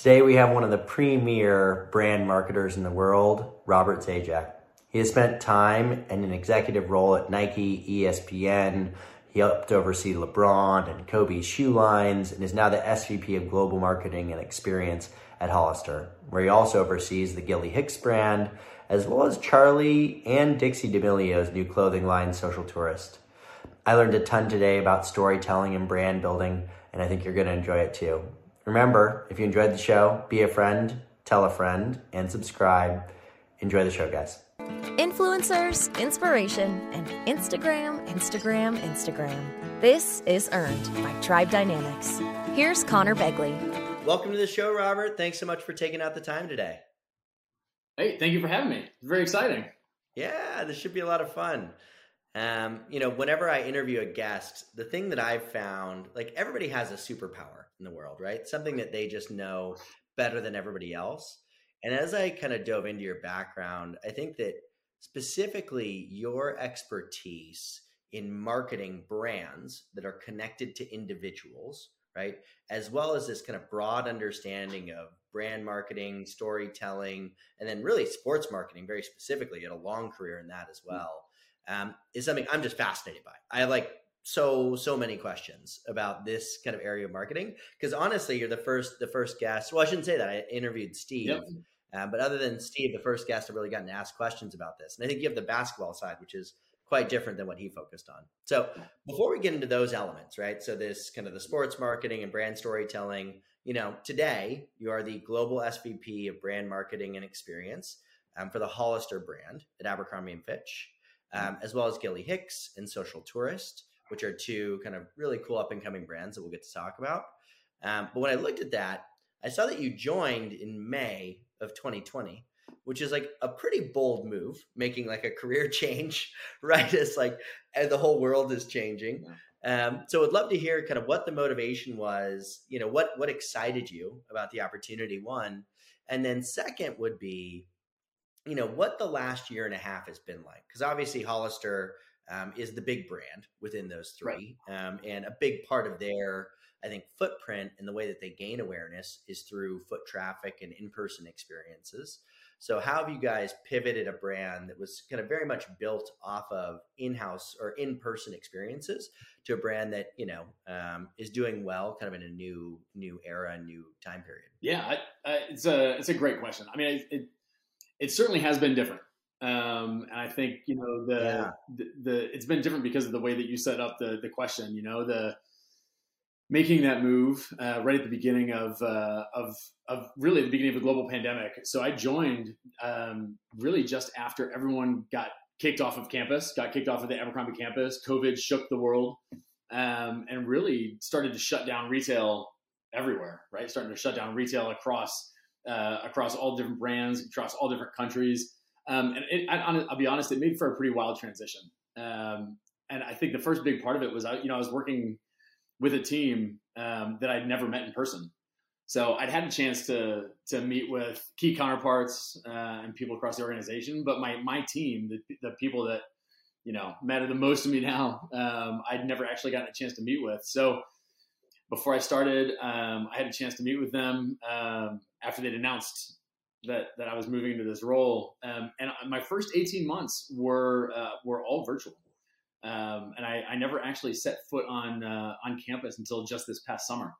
Today we have one of the premier brand marketers in the world, Robert Zajac. He has spent time in an executive role at Nike, ESPN. He helped oversee LeBron and Kobe's shoe lines and is now the SVP of Global Marketing and Experience at Hollister, where he also oversees the Gilly Hicks brand, as well as Charli and Dixie D'Amelio's new clothing line, Social Tourist. I learned a ton today about storytelling and brand building, and I think you're going to enjoy it too. Remember, if you enjoyed the show, be a friend, tell a friend, and subscribe. Enjoy the show, guys. Influencers, inspiration, and Instagram, Instagram, Instagram. This is Earned by Tribe Dynamics. Here's Conor Begley. Welcome to the show, Robert. Thanks so much for taking out the time today. Hey, thank you for having me. It's very exciting. Yeah, this should be a lot of fun. Um, you know, whenever I interview a guest, the thing that I've found, like everybody has a superpower in the world, right? Something that they just know better than everybody else. And as I kind of dove into your background, I think that specifically your expertise in marketing brands that are connected to individuals, right? As well as this kind of broad understanding of brand marketing, storytelling, and then really sports marketing very specifically. You had a long career in that as mm. well. Um, is something I'm just fascinated by. I have like so so many questions about this kind of area of marketing because honestly, you're the first the first guest. Well, I shouldn't say that. I interviewed Steve. Yep. Um, but other than Steve, the first guest I've really gotten to ask questions about this. And I think you have the basketball side, which is quite different than what he focused on. So before we get into those elements, right? So this kind of the sports marketing and brand storytelling, you know, today you are the global SVP of brand marketing and experience um, for the Hollister brand at Abercrombie and Fitch, um, as well as Gilly Hicks and Social Tourist, which are two kind of really cool up and coming brands that we'll get to talk about. Um, but when I looked at that, I saw that you joined in May of 2020 which is like a pretty bold move making like a career change right? It's like the whole world is changing. Um, so i'd love to hear kind of what the motivation was you know what what excited you about the opportunity one. And then second would be you know what the last year and a half has been like because obviously hollister um, is the big brand within those three right. um, and a big part of their I think footprint and the way that they gain awareness is through foot traffic and in person experiences. So, how have you guys pivoted a brand that was kind of very much built off of in house or in person experiences to a brand that you know um, is doing well, kind of in a new new era, new time period? Yeah, I, I, it's a it's a great question. I mean, it, it, it certainly has been different. Um, and I think you know the, yeah. the, the it's been different because of the way that you set up the the question. You know the making that move uh, right at the beginning of, uh, of, of really the beginning of the global pandemic. So I joined um, really just after everyone got kicked off of campus, got kicked off of the Abercrombie campus. COVID shook the world um, and really started to shut down retail everywhere. Right, starting to shut down retail across uh, across all different brands, across all different countries. Um, and it, I, will be honest, it made for a pretty wild transition. Um, and I think the first big part of it was, I, you know, I was working with a team um, that I'd never met in person. So I'd had a chance to to meet with key counterparts uh, and people across the organization, but my my team, the, the people that you know matter the most to me now, um, I'd never actually gotten a chance to meet with. So before I started, um, I had a chance to meet with them um, after they'd announced that that I was moving into this role, um, and my first eighteen months were uh, were all virtual. Um, and I, I, never actually set foot on uh, on campus until just this past summer.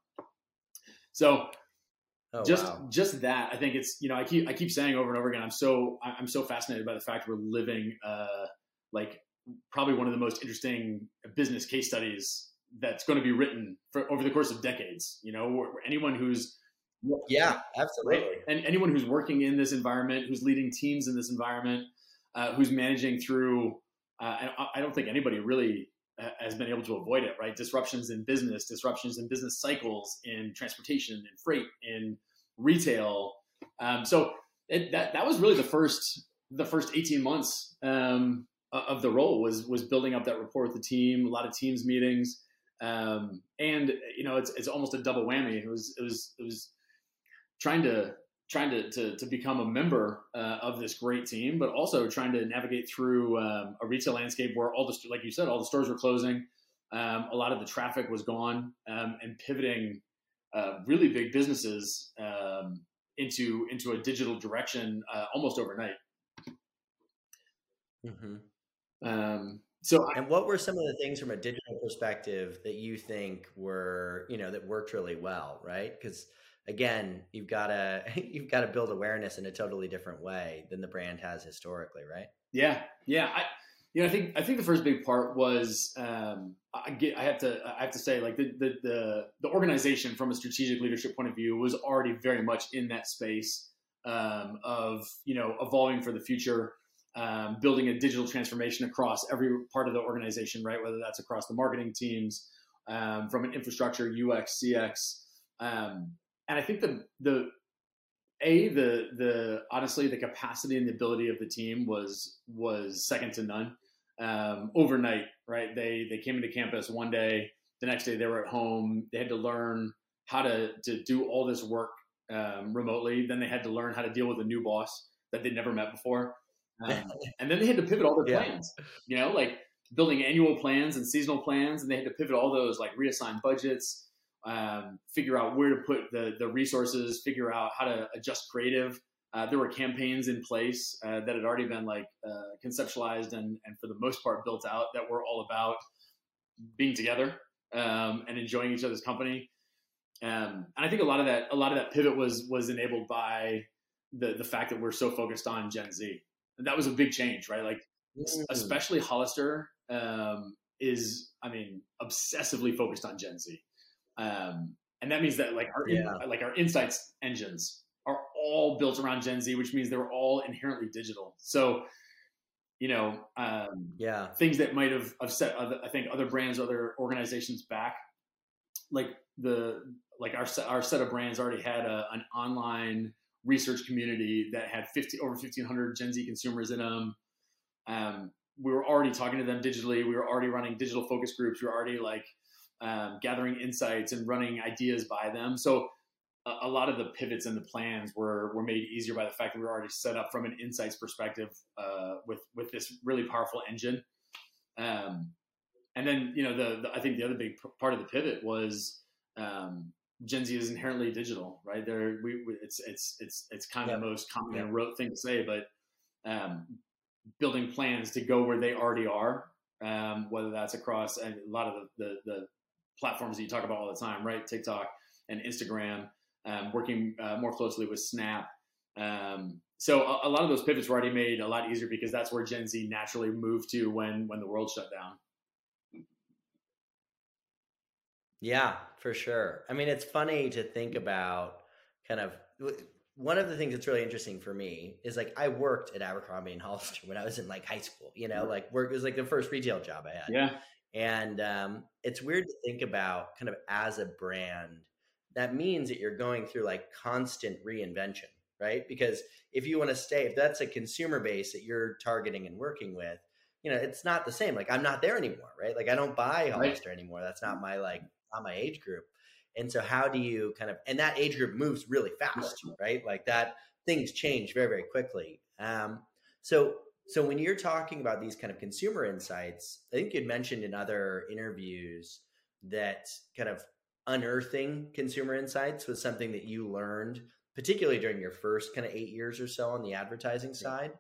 So oh, just wow. just that, I think it's you know I keep I keep saying over and over again. I'm so I'm so fascinated by the fact we're living uh, like probably one of the most interesting business case studies that's going to be written for over the course of decades. You know, anyone who's yeah, absolutely, right? and anyone who's working in this environment, who's leading teams in this environment, uh, who's managing through uh, I don't think anybody really uh, has been able to avoid it, right? Disruptions in business, disruptions in business cycles, in transportation, in freight, in retail. Um, so it, that that was really the first the first eighteen months um, of the role was was building up that rapport with the team, a lot of teams meetings, um, and you know it's it's almost a double whammy. It was it was it was trying to trying to, to, to become a member uh, of this great team, but also trying to navigate through um, a retail landscape where all the, like you said, all the stores were closing. Um, a lot of the traffic was gone um, and pivoting uh, really big businesses um, into into a digital direction uh, almost overnight. Mm-hmm. Um, so, and what were some of the things from a digital perspective that you think were, you know, that worked really well, right? Because again, you've got to you've got to build awareness in a totally different way than the brand has historically, right? Yeah, yeah. I, you know, I think I think the first big part was um, I get I have to I have to say like the, the the the organization from a strategic leadership point of view was already very much in that space um, of you know evolving for the future um, building a digital transformation across every part of the organization, right? Whether that's across the marketing teams, um, from an infrastructure, UX, CX, um, and I think the the a the the honestly the capacity and the ability of the team was was second to none. Um, overnight, right? They they came into campus one day, the next day they were at home. They had to learn how to to do all this work um, remotely. Then they had to learn how to deal with a new boss that they'd never met before. Um, and then they had to pivot all their yeah. plans, you know, like building annual plans and seasonal plans. And they had to pivot all those, like reassign budgets, um, figure out where to put the, the resources, figure out how to adjust creative. Uh, there were campaigns in place uh, that had already been like uh, conceptualized and, and for the most part built out that were all about being together um, and enjoying each other's company. Um, and I think a lot of that, a lot of that pivot was was enabled by the the fact that we're so focused on Gen Z And that was a big change, right? Like, mm-hmm. especially Hollister um, is, I mean, obsessively focused on Gen Z, um, and that means that like our yeah. like our insights engines are all built around Gen Z, which means they're all inherently digital. So, you know, um, yeah, things that might have, have set, other, I think, other brands, other organizations back, like the like our our set of brands already had a, an online research community that had 50 over 1500 gen z consumers in them um, we were already talking to them digitally we were already running digital focus groups we were already like um, gathering insights and running ideas by them so a, a, lot of the pivots and the plans were were made easier by the fact that we were already set up from an insights perspective uh, with with this really powerful engine um, and then you know the, the, i think the other big part of the pivot was um, Gen Z is inherently digital, right? There, we, we, it's it's it's it's kind of yeah. the most common and rote thing to say, but um, building plans to go where they already are, um, whether that's across a lot of the, the, the platforms that you talk about all the time, right? TikTok and Instagram, um, working uh, more closely with Snap. Um, so a, a, lot of those pivots were already made a lot easier because that's where Gen Z naturally moved to when when the world shut down. Yeah, for sure. I mean, it's funny to think about kind of one of the things that's really interesting for me is like I worked at Abercrombie and Hollister when I was in like high school, you know, like work was like the first retail job I had. Yeah. And um, it's weird to think about kind of as a brand, that means that you're going through like constant reinvention, right? Because if you want to stay, if that's a consumer base that you're targeting and working with, you know, it's not the same. Like I'm not there anymore, right? Like I don't buy Hollister right. anymore. That's not my like not my age group. And so how do you kind of and that age group moves really fast, right? Like that things change very, very quickly. Um, so so when you're talking about these kind of consumer insights, I think you'd mentioned in other interviews that kind of unearthing consumer insights was something that you learned, particularly during your first kind of eight years or so on the advertising side.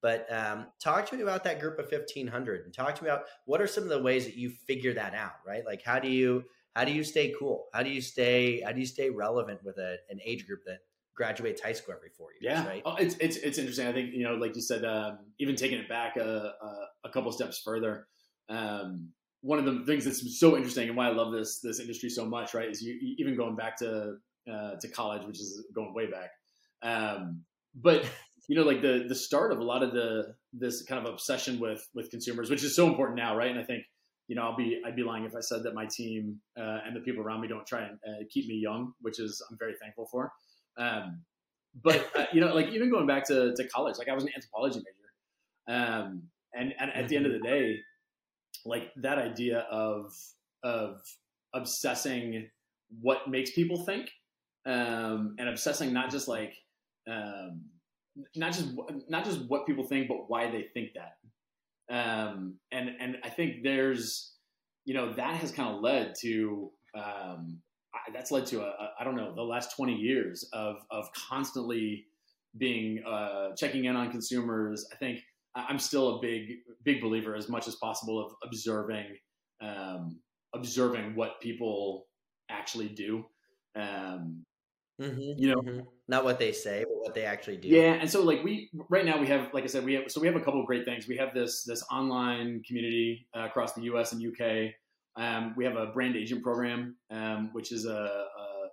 But um, talk to me about that group of 1500 and talk to me about what are some of the ways that you figure that out, right? Like, how do you how do you stay cool? How do you stay how do you stay relevant with a, an age group that graduates high school every four years? Yeah, right? oh, it's, it's it's interesting. I think you know, like you said, um, even taking it back a, a, a couple steps further. Um, one of the things that's so interesting and why I love this this industry so much, right, is you, even going back to uh, to college, which is going way back. Um, but you know, like the the start of a lot of the this kind of obsession with with consumers, which is so important now, right? And I think you know, I'll be I'd be lying if I said that my team uh, and the people around me don't try and uh, keep me young, which is I'm very thankful for. Um, but uh, you know, like even going back to, to college, like I was an anthropology major, um, and and at the end of the day, like that idea of of obsessing what makes people think, um, and obsessing not just like um, not just not just what people think, but why they think that. Um, and and I think there's, you know, that has kind of led to um, I, that's led to a, a I don't know the last 20 years of of constantly being uh, checking in on consumers. I think I'm still a big big believer as much as possible of observing um, observing what people actually do. Um, mm-hmm, you know, mm-hmm. not what they say, but what they actually do. Yeah, and so like we right now we have, like I said, we have so we have a couple of great things. We have this this online community uh, across the U.S. and UK. Um, we have a brand agent program, um, which is a, a,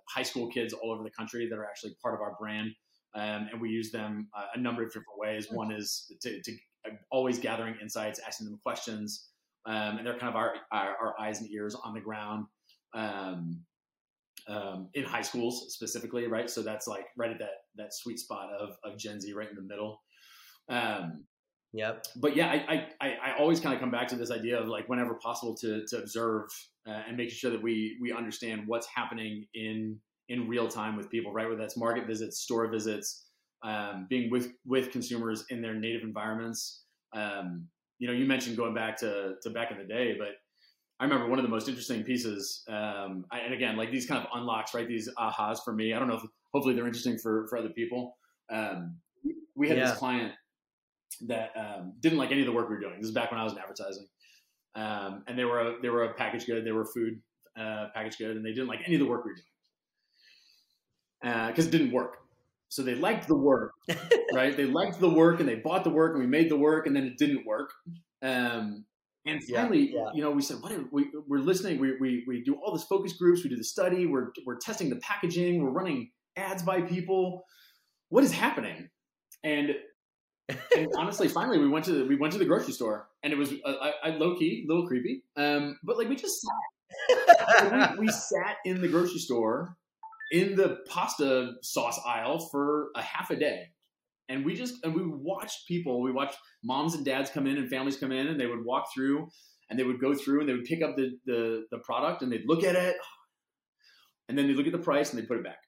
high school kids all over the country that are actually part of our brand, um, and we use them uh, a number of different ways. One is to, to uh, always gathering insights, asking them questions, um, and they're kind of our, our, our eyes and ears on the ground um, um, in high schools specifically, right? So that's like right at that that sweet spot of of Gen Z, right in the middle. Um, Yep. But yeah, I, I, I always kind of come back to this idea of like whenever possible to, to observe uh, and making sure that we, we understand what's happening in, in real time with people, right? Whether that's market visits, store visits, um, being with, with consumers in their native environments. Um, you know, you mentioned going back to, to back in the day, but I remember one of the most interesting pieces. Um, I, and again, like these kind of unlocks, right? These ahas for me. I don't know if hopefully they're interesting for, for other people. Um, we had yeah. this client that um, didn't like any of the work we were doing. This is back when I was in advertising, um, and they were a, they were a package good. They were food uh, package good, and they didn't like any of the work we were doing because uh, it didn't work. So they liked the work, right? They liked the work, and they bought the work, and we made the work, and then it didn't work. Um, and finally, yeah, yeah. you know, we said, "What? Are, we, we're listening. We, we we do all this focus groups. We do the study. We're we're testing the packaging. We're running ads by people. What is happening?" And and honestly, finally, we went to the, we went to the grocery store, and it was uh, I, I low key, a little creepy. Um, but like we just sat, we, we sat in the grocery store in the pasta sauce aisle for a half a day, and we just and we watched people. We watched moms and dads come in and families come in, and they would walk through, and they would go through, and they would pick up the the, the product, and they'd look at it, and then they look at the price, and they put it back,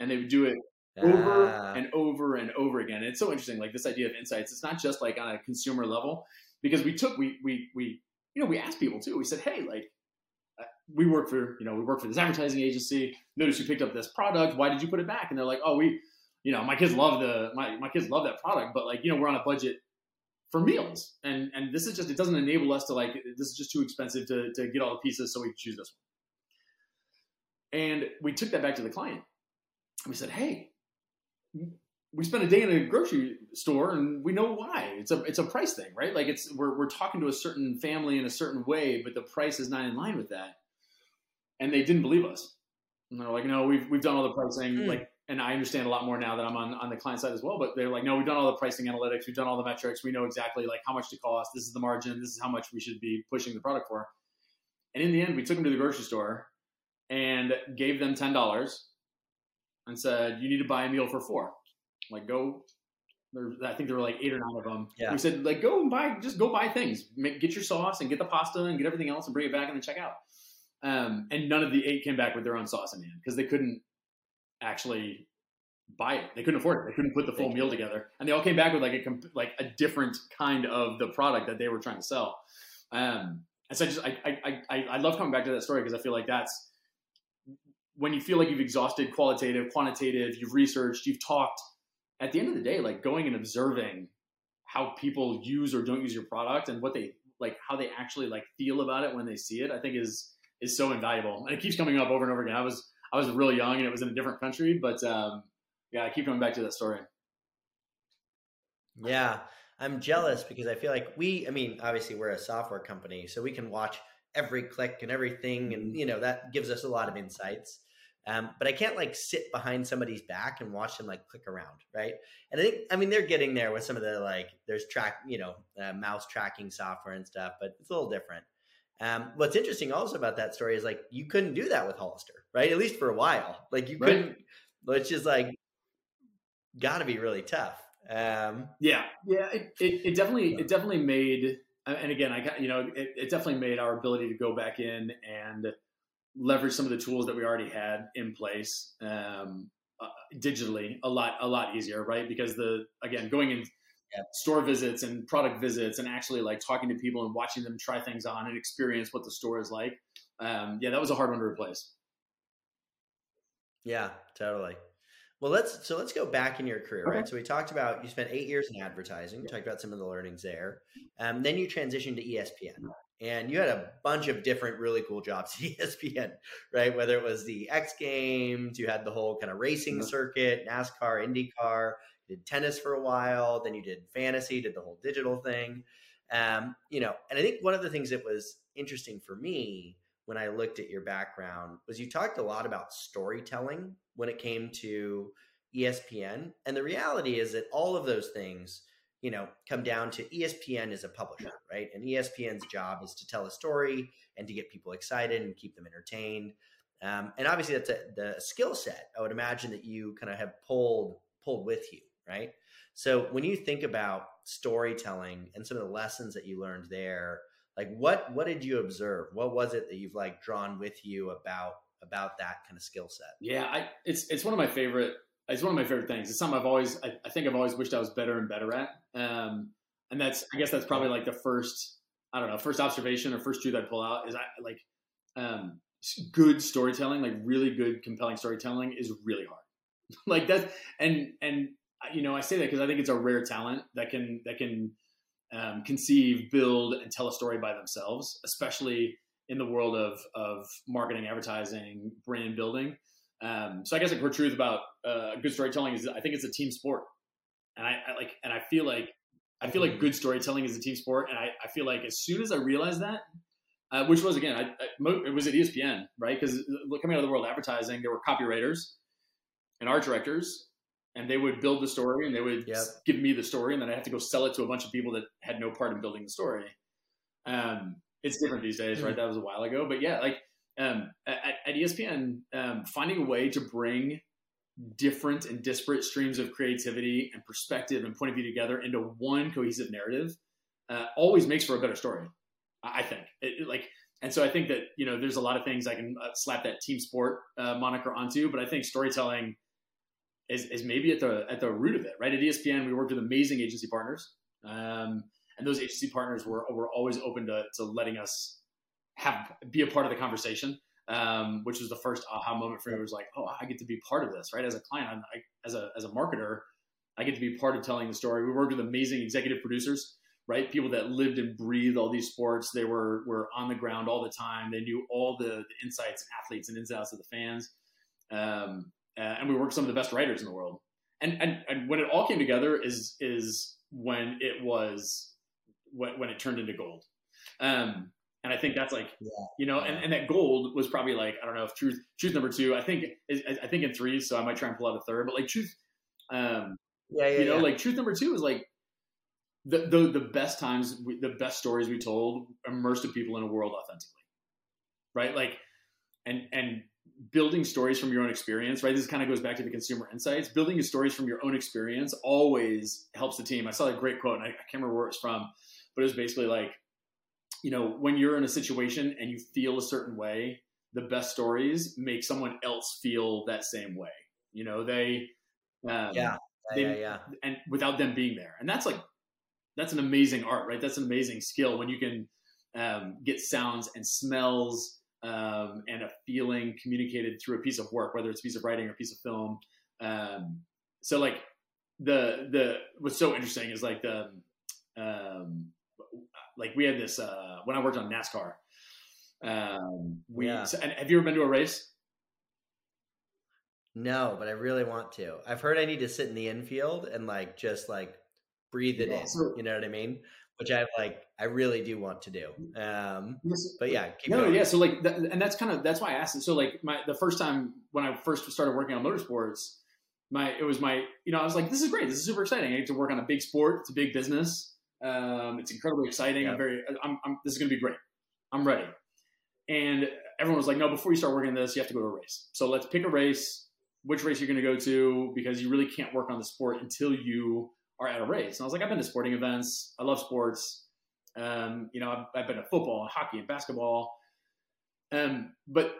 and they would do it over ah. and over and over again. And it's so interesting, like this idea of insights. It's not just like on a consumer level, because we took we we we you know we asked people too. We said, hey, like uh, we work for you know we work for this advertising agency. Notice you picked up this product. Why did you put it back? And they're like, oh, we you know my kids love the my my kids love that product, but like you know we're on a budget for meals, and and this is just it doesn't enable us to like this is just too expensive to to get all the pieces, so we choose this one. And we took that back to the client. We said, hey, we spent a day in a grocery store and we know why. It's a it's a price thing, right? Like it's we're we're talking to a certain family in a certain way, but the price is not in line with that. And they didn't believe us. And they're like, no, we've we've done all the pricing, mm. like and I understand a lot more now that I'm on, on the client side as well. But they're like, no, we've done all the pricing analytics, we've done all the metrics, we know exactly like how much to cost, this is the margin, this is how much we should be pushing the product for. And in the end, we took them to the grocery store and gave them ten dollars and said, "You need to buy a meal for four. Like, go. There, I think there were like eight or nine of them. Yeah. We said, like, go and buy, just go buy things. Make, get your sauce and get the pasta and get everything else and bring it back and then check out. Um, and none of the eight came back with their own sauce in hand because they couldn't actually buy it. They couldn't afford it. They couldn't put the full meal together, and they all came back with like a like a different kind of the product that they were trying to sell. Um, and so I just I I I, I love coming back to that story because I feel like that's when you feel like you've exhausted qualitative, quantitative, you've researched, you've talked, at the end of the day, like going and observing how people use or don't use your product and what they like, how they actually like feel about it when they see it, I think is is so invaluable. And it keeps coming up over and over again. I was I was really young and it was in a different country, but um, yeah, I keep coming back to that story. Yeah, I'm jealous because I feel like we, I mean, obviously we're a software company, so we can watch every click and everything, and mm-hmm. you know that gives us a lot of insights. Um, but I can't like sit behind somebody's back and watch them like click around, right? And I think, I mean, they're getting there with some of the like, there's track, you know, uh, mouse tracking software and stuff, but it's a little different. Um, what's interesting also about that story is like you couldn't do that with Hollister, right? At least for a while, like you couldn't, right. which is like got to be really tough. Um, yeah, yeah, it, it, it definitely it definitely made, and again, I got you know, it, it definitely made our ability to go back in and leverage some of the tools that we already had in place um, uh, digitally a lot a lot easier, right? Because the again going in yeah. store visits and product visits and actually like talking to people and watching them try things on and experience what the store is like. Um, yeah, that was a hard one to replace. Yeah, totally. Well, let's so let's go back in your career, okay. right? So we talked about you spent eight years in advertising. We talked about some of the learnings there. Um, then you transitioned to ESPN, and you had a bunch of different really cool jobs at ESPN, right? Whether it was the X Games, you had the whole kind of racing circuit, NASCAR, IndyCar. You did tennis for a while, then you did fantasy, did the whole digital thing. Um, you know, and I think one of the things that was interesting for me when I looked at your background was you talked a lot about storytelling when it came to ESPN. And the reality is that all of those things, you know, come down to ESPN as a publisher, right? And ESPN's job is to tell a story and to get people excited and keep them entertained. Um, and obviously, that's a, the skill set I would imagine that you kind of have pulled pulled with you, right? So when you think about storytelling and some of the lessons that you learned there, like what what did you observe? What was it that you've like drawn with you about about that kind of skill set? Yeah i it's it's one of my favorite it's one of my favorite things. It's something i've always i, I think i've always wished i was better and better at. Um and that's i guess that's probably like the first i don't know first observation or first truth i pull out is i like um good storytelling like really good compelling storytelling is really hard. Like that and and you know i say that because i think it's a rare talent that can that can um, conceive, build, and tell a story by themselves, especially in the world of of marketing, advertising, brand building. Um, so I guess a core truth about uh, good storytelling is I think it's a team sport, and I, I, like and I feel like I feel like good storytelling is a team sport, and I, I feel like as soon as I realized that, uh, which was again, I, I, it was at ESPN, right? Because uh, coming out of the world of advertising, there were copywriters and art directors and they would build the story and they would yep. give me the story and then I have to go sell it to a bunch of people that had no part in building the story. Um, it's different these days, right? Mm. That was a while ago, but yeah, like um, at, at, ESPN, um, finding a way to bring different and disparate streams of creativity and perspective and point of view together into one cohesive narrative uh, always makes for a better story. I think it, it, like, and so I think that you know there's a lot of things I can uh, slap that team sport uh, moniker onto, but I think storytelling is, is maybe at the at the root of it, right? At ESPN, we worked with amazing agency partners, um, and those agency partners were were always open to to letting us have be a part of the conversation. Um, which was the first aha moment for me. It was like, oh, I get to be part of this, right? As a client, I, as a as a marketer, I get to be part of telling the story. We worked with amazing executive producers, right? People that lived and breathed all these sports. They were were on the ground all the time. They knew all the, the insights, athletes, and ins and of the fans. Um, uh, and we worked with some of the best writers in the world. And, and and when it all came together is is when it was when, when it turned into gold. Um, and I think that's like yeah. you know, and, and that gold was probably like I don't know if truth truth number two. I think I think in three, so I might try and pull out a third. But like truth, um, yeah, yeah, you know, yeah. like truth number two is like the the, the best times, we, the best stories we told immersed the people in a world authentically, right? Like, and and building stories from your own experience, right? This kind of goes back to the consumer insights. Building stories from your own experience always helps the team. I saw a great quote, and I, I can't remember where it's from, but it was basically like, you know, when you're in a situation and you feel a certain way, the best stories make someone else feel that same way. You know, they, um, yeah, they, yeah, yeah, and without them being there, and that's like, that's an amazing art, right? That's an amazing skill when you can um, get sounds and smells um, and a feeling communicated through a piece of work, whether it's a piece of writing or a piece of film. Um, so like the the what's so interesting is like the um, like we had this uh, when I worked on NASCAR. Um, we yeah. so, and have you ever been to a race? No, but I really want to. I've heard I need to sit in the infield and like just like breathe it yeah, in. So, you know what I mean? Which I like. I really do want to do. Um, but yeah, no, going. yeah. So like, that, and that's kind of that's why I asked it. So like, my the first time when I first started working on motorsports, my it was my you know I was like, this is great. This is super exciting. I get to work on a big sport. It's a big business. Um, it's incredibly exciting. I'm very. I'm, I'm. This is going to be great. I'm ready. And everyone was like, no, before you start working on this, you have to go to a race. So let's pick a race. Which race you're going to go to because you really can't work on the sport until you are at a race. And I was like, I've been to sporting events. I love sports. Um, you know, I've, I've, been to football and hockey and basketball. Um, but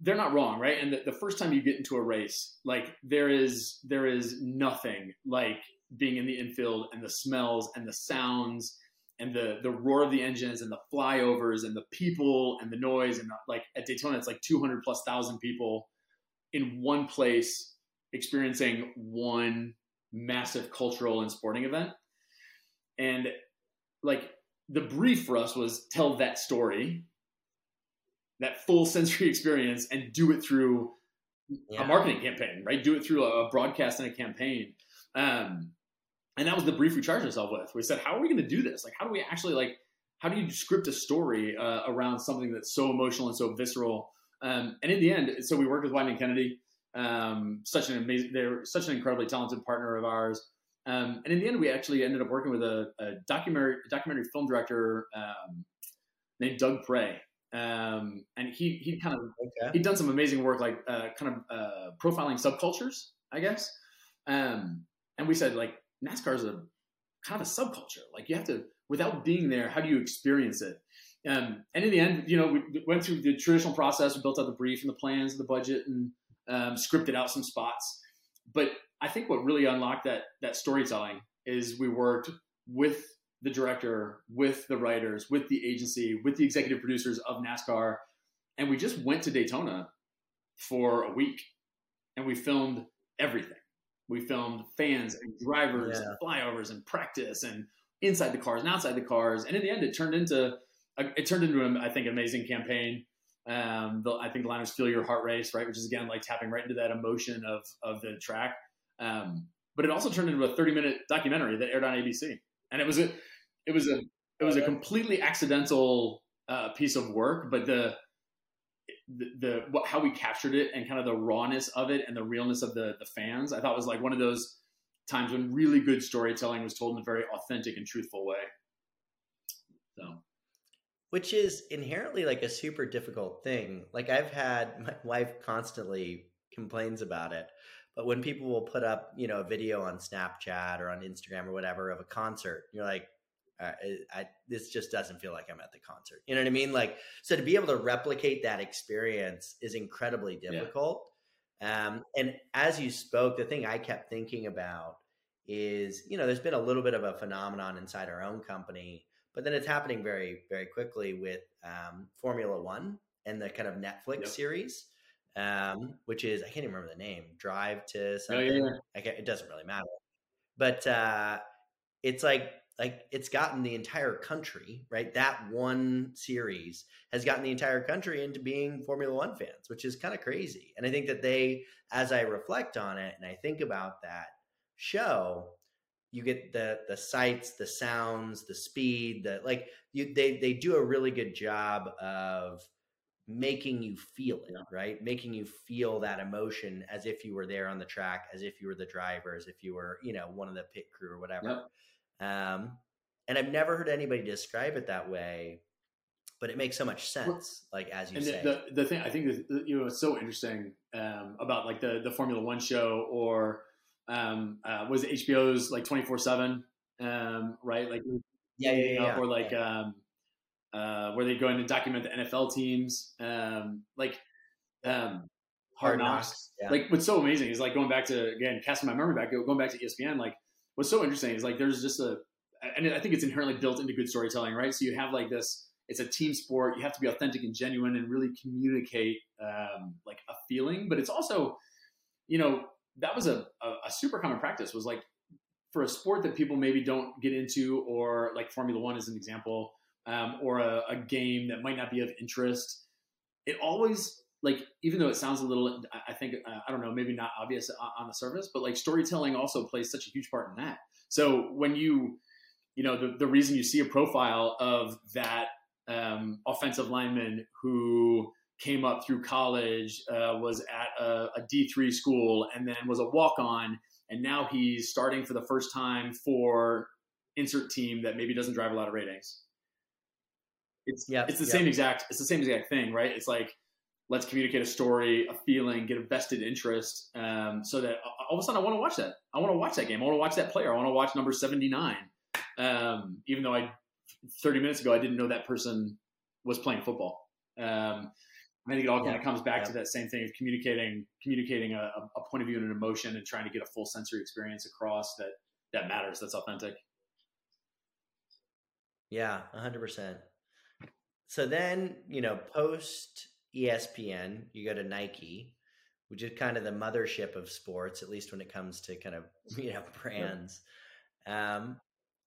they're not wrong, right? And the, the, first time you get into a race, like there is there is nothing like being in the infield and the smells and the sounds and the the roar of the engines and the flyovers and the people and the noise and like at Daytona it's like 200 plus thousand people in one place experiencing one massive cultural and sporting event. And like the brief for us was tell that story, that full sensory experience, and do it through yeah. a marketing campaign, right? Do it through a broadcast and a campaign. Um, and that was the brief we charged ourselves with. We said, how are we going to do this? Like, how do we actually like, how do you script a story uh, around something that's so emotional and so visceral? Um, and in the end, so we worked with Wieden Kennedy, um, such an amazing, they're such an incredibly talented partner of ours. Um, and in the end, we actually ended up working with a, a documentary documentary film director um, named Doug Pray, um, and he he kind of okay. he'd done some amazing work, like uh, kind of uh, profiling subcultures, I guess. Um, and we said like NASCAR is a kind of a subculture. Like you have to, without being there, how do you experience it? Um, and in the end, you know, we went through the traditional process. We built out the brief and the plans and the budget and um, scripted out some spots. But I think what really unlocked that that storytelling is we worked with the director, with the writers, with the agency, with the executive producers of NASCAR, and we just went to Daytona for a week and we filmed everything. We filmed fans and drivers yeah. and flyovers and practice and inside the cars and outside the cars. And in the end, it turned into a, it turned into an, I think, amazing campaign. Um, the, I think the line "Feel Your Heart Race," right, which is again like tapping right into that emotion of of the track. Um, but it also turned into a 30 minute documentary that aired on ABC, and it was a it was a it was a completely accidental uh, piece of work, but the the, the what, how we captured it and kind of the rawness of it and the realness of the the fans, I thought was like one of those times when really good storytelling was told in a very authentic and truthful way. So, which is inherently like a super difficult thing. Like I've had my wife constantly complains about it, but when people will put up, you know, a video on Snapchat or on Instagram or whatever of a concert, you're like, uh, I, this just doesn't feel like I'm at the concert. You know what I mean? Like, so to be able to replicate that experience is incredibly difficult. Yeah. Um, and as you spoke, the thing I kept thinking about is, you know, there's been a little bit of a phenomenon inside our own company, but then it's happening very, very quickly with um, Formula One and the kind of Netflix yep. series, um, which is I can't even remember the name. Drive to something. Yeah, yeah. it doesn't really matter, but uh, it's like like it's gotten the entire country right that one series has gotten the entire country into being formula one fans which is kind of crazy and i think that they as i reflect on it and i think about that show you get the the sights the sounds the speed the like you they they do a really good job of making you feel it right? Making you feel that emotion as if you were there on the track as if you were the driver as if you were you know one of the pit crew or whatever. Yep. Um, and I've never heard anybody describe it that way, but it makes so much sense. Like as you and say, the, the thing I think that, you know it's so interesting um, about like the the Formula One show or um, uh, was HBO's like twenty four seven, um, right? Like yeah, yeah, yeah, yeah. or like yeah. um, uh, where they go in to document the NFL teams, um, like um, Hard Knocks. Yeah. Like what's so amazing is like going back to again casting my memory back, going back to ESPN, like what's so interesting is like there's just a and I think it's inherently built into good storytelling, right? So you have like this, it's a team sport. You have to be authentic and genuine and really communicate um, like a feeling, but it's also, you know, that was a, a, a super common practice was like for a sport that people maybe don't get into or like Formula One is an example, um, or a, a game that might not be of interest. It always like even though it sounds a little i think uh, i don't know maybe not obvious on the surface but like storytelling also plays such a huge part in that so when you you know the, the reason you see a profile of that um, offensive lineman who came up through college uh, was at a a d3 school and then was a walk-on and now he's starting for the first time for insert team that maybe doesn't drive a lot of ratings it's yeah it's the yep. same exact it's the same exact thing right it's like let's communicate a story, a feeling, get a vested interest, um, so that all of a sudden I want to watch that. I want to watch that game. I want to watch that player. I want to watch number seventy nine, um, even though I thirty minutes ago I didn't know that person was playing football. Um, I think it all yeah. kind of comes back yeah. to that same thing of communicating, communicating a, a, point of view and an emotion, and trying to get a full sensory experience across that that matters. That's authentic. Yeah, hundred percent. So then, you know, post ESPN, you go to Nike. which is kind of the mothership of sports, at least when it comes to kind of you know brands. Um,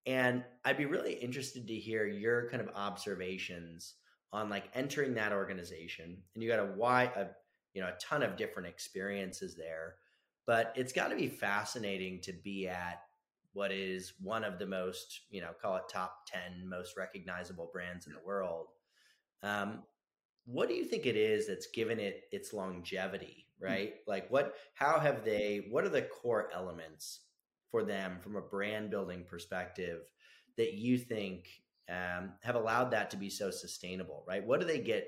and I'd be really interested to hear your kind of observations on like entering that organization. And you got a wide, a, you know, a ton of different experiences there, but it's got to be fascinating to be at what is one of the most, you know, call it top 10 most recognizable brands in the world. Um, what do you think it is that's given it its longevity, hmm. right? Like what how have they what are the core elements for them from a brand building perspective that you think um, have allowed that to be so sustainable, right? What do they get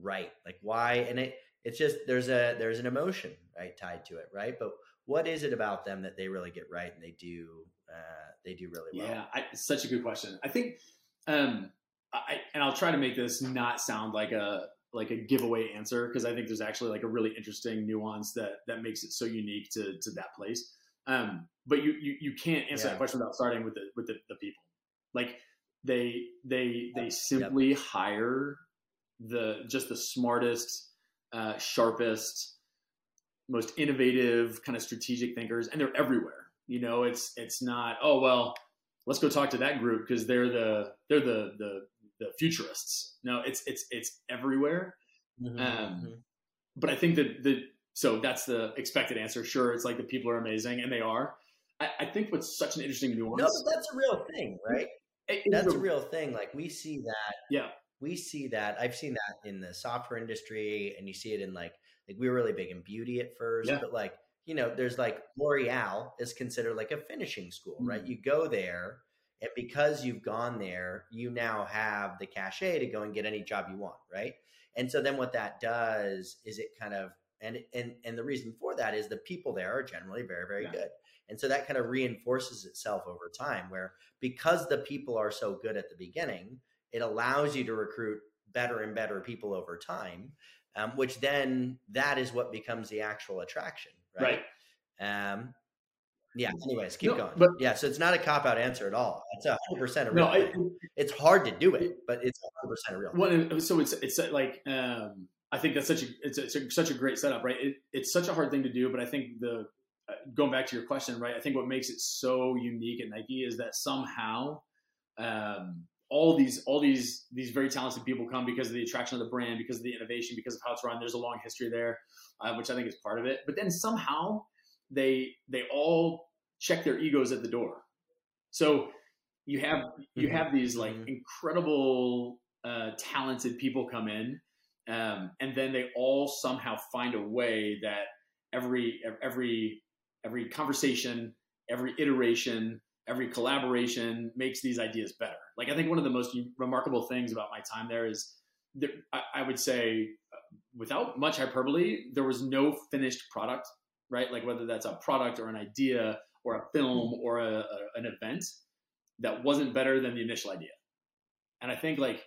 right? Like why and it it's just there's a there's an emotion right tied to it, right? But what is it about them that they really get right and they do uh, they do really well? Yeah, I, such a good question. I think um, I, and I'll try to make this not sound like a like a giveaway answer because I think there's actually like a really interesting nuance that that makes it so unique to to that place. Um, but you you you can't answer yeah. that question without starting with the with the, the people. Like they they they simply yep. hire the just the smartest, uh, sharpest, most innovative kind of strategic thinkers, and they're everywhere. You know, it's it's not oh well, let's go talk to that group because they're the they're the the the futurists. No, it's it's it's everywhere. Mm-hmm, um, mm-hmm. But I think that the so that's the expected answer. Sure, it's like the people are amazing, and they are. I, I think what's such an interesting nuance. No, but that's a real thing, right? It, that's a, real thing. Like we see that. Yeah, we see that. I've seen that in the software industry, and you see it in like like we were really big in beauty at first, yeah. but like you know, there's like L'Oreal is considered like a finishing school, mm-hmm. right? You go there and because you've gone there, you now have the cachet to go and get any job you want, right? And so then what that does is it kind of and and and the reason for that is the people there are generally very very yeah. good. And so that kind of reinforces itself over time where because the people are so good at the beginning, it allows you to recruit better and better people over time, um, which then that is what becomes the actual attraction, right? right. Um, yeah. Anyways, keep no, going. But yeah, so it's not a cop out answer at all. It's a hundred percent a real. No, I, it's hard to do it, but it's hundred percent a real. Well, so it's it's uh, like um, I think that's such a it's, a, it's a, such a great setup, right? It, it's such a hard thing to do, but I think the uh, going back to your question, right? I think what makes it so unique at Nike is that somehow um, all these all these these very talented people come because of the attraction of the brand, because of the innovation, because of how it's run. There's a long history there, uh, which I think is part of it. But then somehow they they all check their egos at the door. So you have you mm-hmm. have these like mm-hmm. incredible uh, talented people come in, um, and then they all somehow find a way that every every every conversation, every iteration, every collaboration makes these ideas better. Like I think one of the most remarkable things about my time there is, there, I, I would say, uh, without much hyperbole, there was no finished product. Right, like whether that's a product or an idea or a film or a, a, an event that wasn't better than the initial idea. And I think like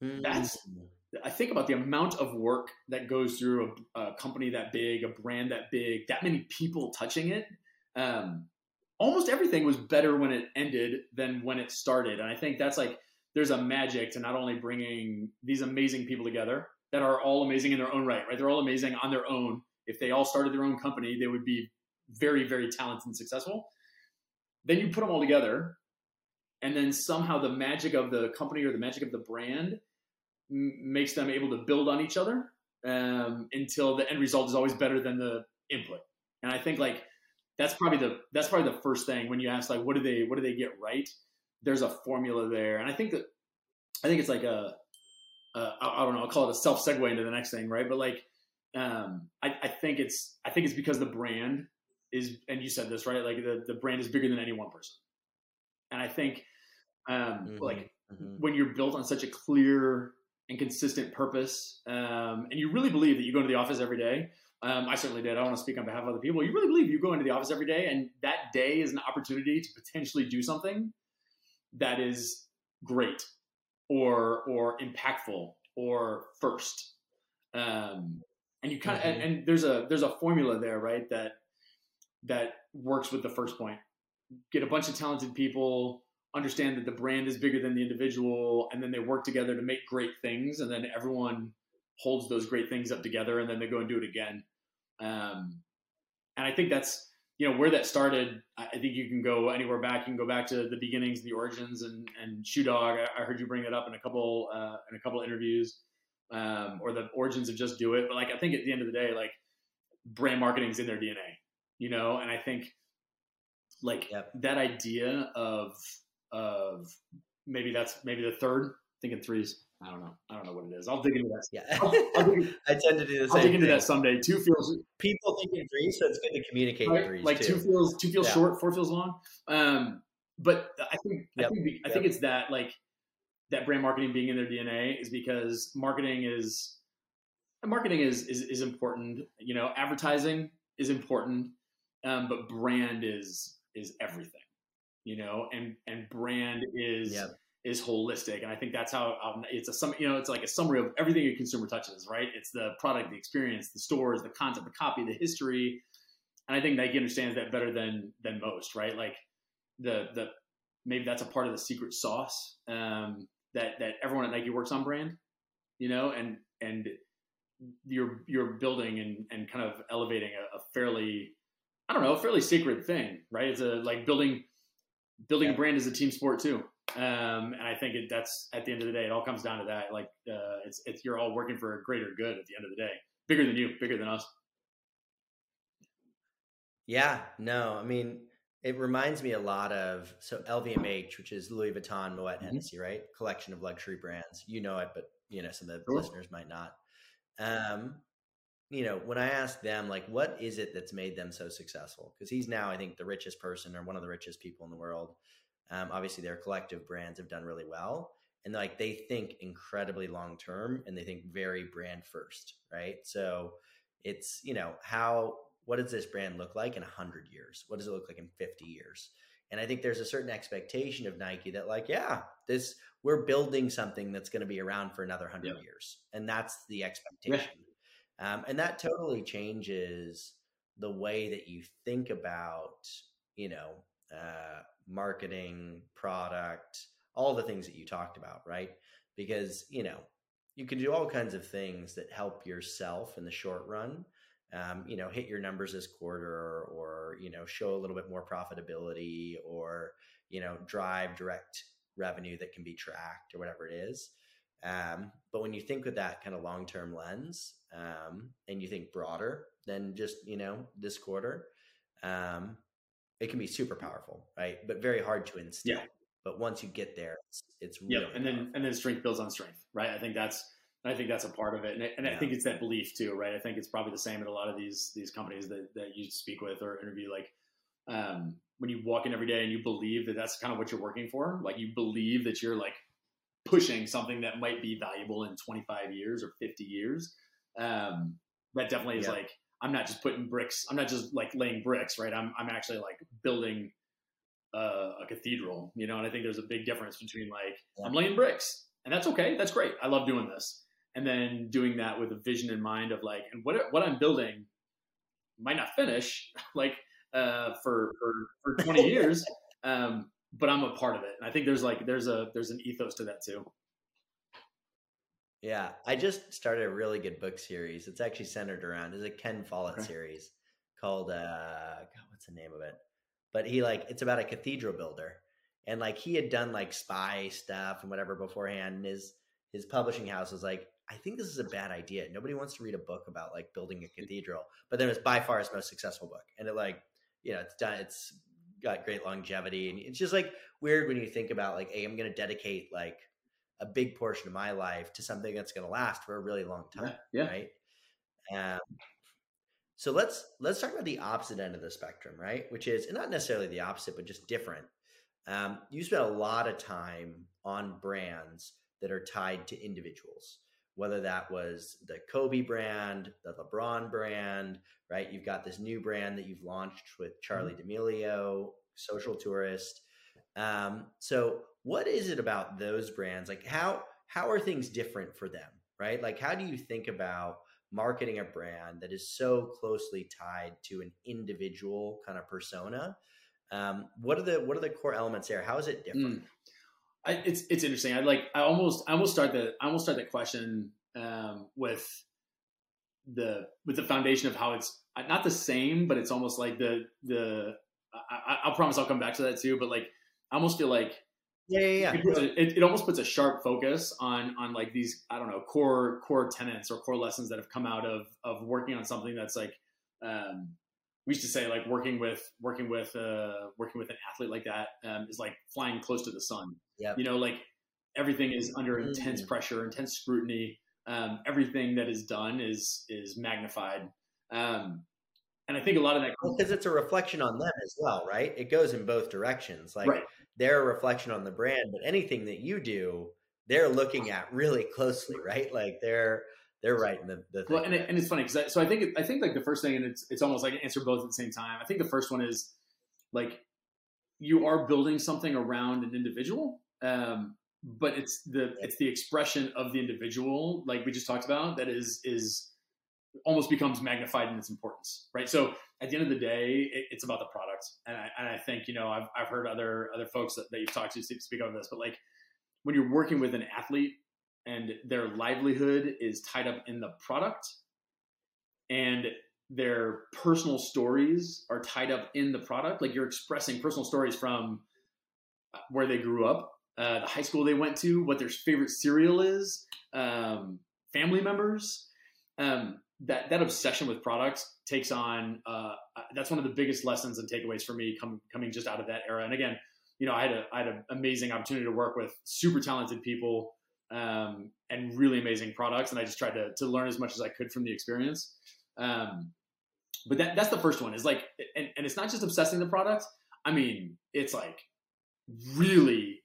that's hmm. I think about the amount of work that goes through a, a, company that big, a brand that big, that many people touching it. Um, almost everything was better when it ended than when it started, and I think that's like there's a magic to not only bringing these amazing people together that are all amazing in their own right, right? They're all amazing on their own. If they all started their own company, they would be very, very talented and successful. Then you put them all together, and then somehow the magic of the company or the magic of the brand m- makes them able to build on each other um, until the end result is always better than the input. And I think like that's probably the that's probably the first thing when you ask like what do they what do they get right? There's a formula there, and I think that I think it's like a a I don't know I'll call it a self segue into the next thing, right? But like um, I, I think it's I think it's because the brand is, and you said this right, like the, the brand is bigger than any one person. And I think, um, mm-hmm, like mm-hmm. when you're built on such a clear and consistent purpose, um, and you really believe that you go into the office every day. Um, I certainly did. I don't want to speak on behalf of other people. You really believe you go into the office every day, and that day is an opportunity to potentially do something that is great, or or impactful, or first. Um, and you kind of mm-hmm. and, and, there's a there's a formula there, right? That that works with the first point. Get a bunch of talented people, understand that the brand is bigger than the individual, and then they work together to make great things, and then everyone holds those great things up together, and then they go and do it again. Um, and I think that's you know where that started. I think you can go anywhere back. You can go back to the beginnings, the origins, and and Shoe Dog. I, heard you bring it up in a couple uh, in a couple interviews, um, or the origins of Just Do It. But like I think at the end of the day, like brand marketing is in their DNA, you know. And I think like yep. that idea of of maybe that's maybe the third thinking threes I don't know. I don't know what it is. I'll dig into that. Yeah, I'll, I'll I tend to do the same. I'll dig into thing. that someday. Two feels people thinking three, so it's good to communicate right? threes. Like too. two feels two feels yeah. short, four feels long. Um, but I think yep. I think I yep. think it's that like that brand marketing being in their DNA is because marketing is marketing is is, is important. You know, advertising is important, um, but brand is is everything. You know, and and brand is. Yep is holistic, and I think that's how um, it's a some you know it's like a summary of everything a consumer touches, right? It's the product, the experience, the stores, the content, the copy, the history, and I think Nike understands that better than than most, right? Like the the maybe that's a part of the secret sauce um, that that everyone at Nike works on brand, you know, and and you're you're building and and kind of elevating a, a fairly I don't know a fairly sacred thing, right? It's a like building building yeah. a brand is a team sport too. Um, and I think it, that's at the end of the day, it all comes down to that. Like, uh, it's, it's, you're all working for a greater good at the end of the day, bigger than you, bigger than us. Yeah, no, I mean, it reminds me a lot of, so LVMH, which is Louis Vuitton, Moet mm-hmm. Hennessy, right? Collection of luxury brands. You know it, but you know, some of the sure. listeners might not. Um, you know, when I ask them, like, what is it that's made them so successful? Because he's now, I think, the richest person or one of the richest people in the world. Um, obviously, their collective brands have done really well, and like they think incredibly long term, and they think very brand first, right? So it's you know how what does this brand look like in hundred years? What does it look like in fifty years? And I think there's a certain expectation of Nike that like, yeah, this we're building something that's going to be around for another hundred yeah. years, and that's the expectation. Yeah. Um, and that totally changes the way that you think about, you know, uh, marketing, product, all the things that you talked about, right? Because, you know, you can do all kinds of things that help yourself in the short run. Um, you know, hit your numbers this quarter or, you know, show a little bit more profitability or, you know, drive direct revenue that can be tracked or whatever it is. Um, but when you think with that kind of long term lens um, and you think broader than just, you know, this quarter, um, it can be super powerful, right? But very hard to instill. Yeah. But once you get there, it's, it's really yeah. And then and then strength builds on strength, right? I think that's I think that's a part of it, and, and yeah. I think it's that belief too, right? I think it's probably the same in a lot of these these companies that that you speak with or interview. Like um, when you walk in every day and you believe that that's kind of what you're working for, like you believe that you're like pushing something that might be valuable in 25 years or 50 years. Um, that definitely is yeah. like I'm not just putting bricks. I'm not just like laying bricks, right? I'm I'm actually like building a, a cathedral, you know. And I think there's a big difference between like yeah. I'm laying bricks, and that's okay. That's great. I love doing this, and then doing that with a vision in mind of like, and what what I'm building might not finish like uh, for for for 20 years, um, but I'm a part of it. And I think there's like there's a there's an ethos to that too. Yeah, I just started a really good book series. It's actually centered around it's a Ken Follett okay. series called uh God, what's the name of it? But he like it's about a cathedral builder. And like he had done like spy stuff and whatever beforehand. And his his publishing house was like, I think this is a bad idea. Nobody wants to read a book about like building a cathedral. But then it's by far his most successful book. And it like, you know, it's done it's got great longevity. And it's just like weird when you think about like, hey, I'm gonna dedicate like a big portion of my life to something that's going to last for a really long time. Yeah. yeah. Right. Um, so let's let's talk about the opposite end of the spectrum, right? Which is not necessarily the opposite, but just different. Um, you spend a lot of time on brands that are tied to individuals, whether that was the Kobe brand, the LeBron brand, right? You've got this new brand that you've launched with Charli mm-hmm. D'Amelio, Social Tourist. Um, so what is it about those brands? Like how how are things different for them, right? Like how do you think about marketing a brand that is so closely tied to an individual kind of persona? Um, what are the what are the core elements there? How is it different? Mm. I, it's it's interesting. I like I almost I almost start the I almost start that question um, with the with the foundation of how it's not the same, but it's almost like the the. I, I promise I'll come back to that too, but like I almost feel like yeah, yeah, yeah. It, it, it, almost puts a sharp focus on on like these I don't know core core tenets or core lessons that have come out of of working on something that's like um, we used to say like working with working with uh, working with an athlete like that um, is like flying close to the sun. Yeah, you know, like everything is under intense mm. pressure, intense scrutiny. Um, everything that is done is is magnified. Um, and I think a lot of that because it's a reflection on them as well, right? It goes in both directions. Like right. they're a reflection on the brand, but anything that you do, they're looking at really closely, right? Like they're they're right in the, the well, and, it, and it's funny because so I think I think like the first thing, and it's it's almost like answer both at the same time. I think the first one is like you are building something around an individual, um, but it's the it's the expression of the individual, like we just talked about, that is is almost becomes magnified in its importance, right? So at the end of the day, it, it's about the product, and I, and I think you know I've I've heard other other folks that, that you've talked to speak of this, but like when you're working with an athlete and their livelihood is tied up in the product and their personal stories are tied up in the product. Like you're expressing personal stories from uh, where they grew up uh, the high school they went to what their favorite cereal is um, family members. Um, that that obsession with products takes on uh, uh that's one of the biggest lessons and takeaways for me com- coming just out of that era. And again you know i had a i had an amazing opportunity to work with super talented people um, and really amazing products. And I just tried to, to learn as much as I could from the experience. Um, but that, that's the first one is like, and, and it's not just obsessing the product. I mean, it's like really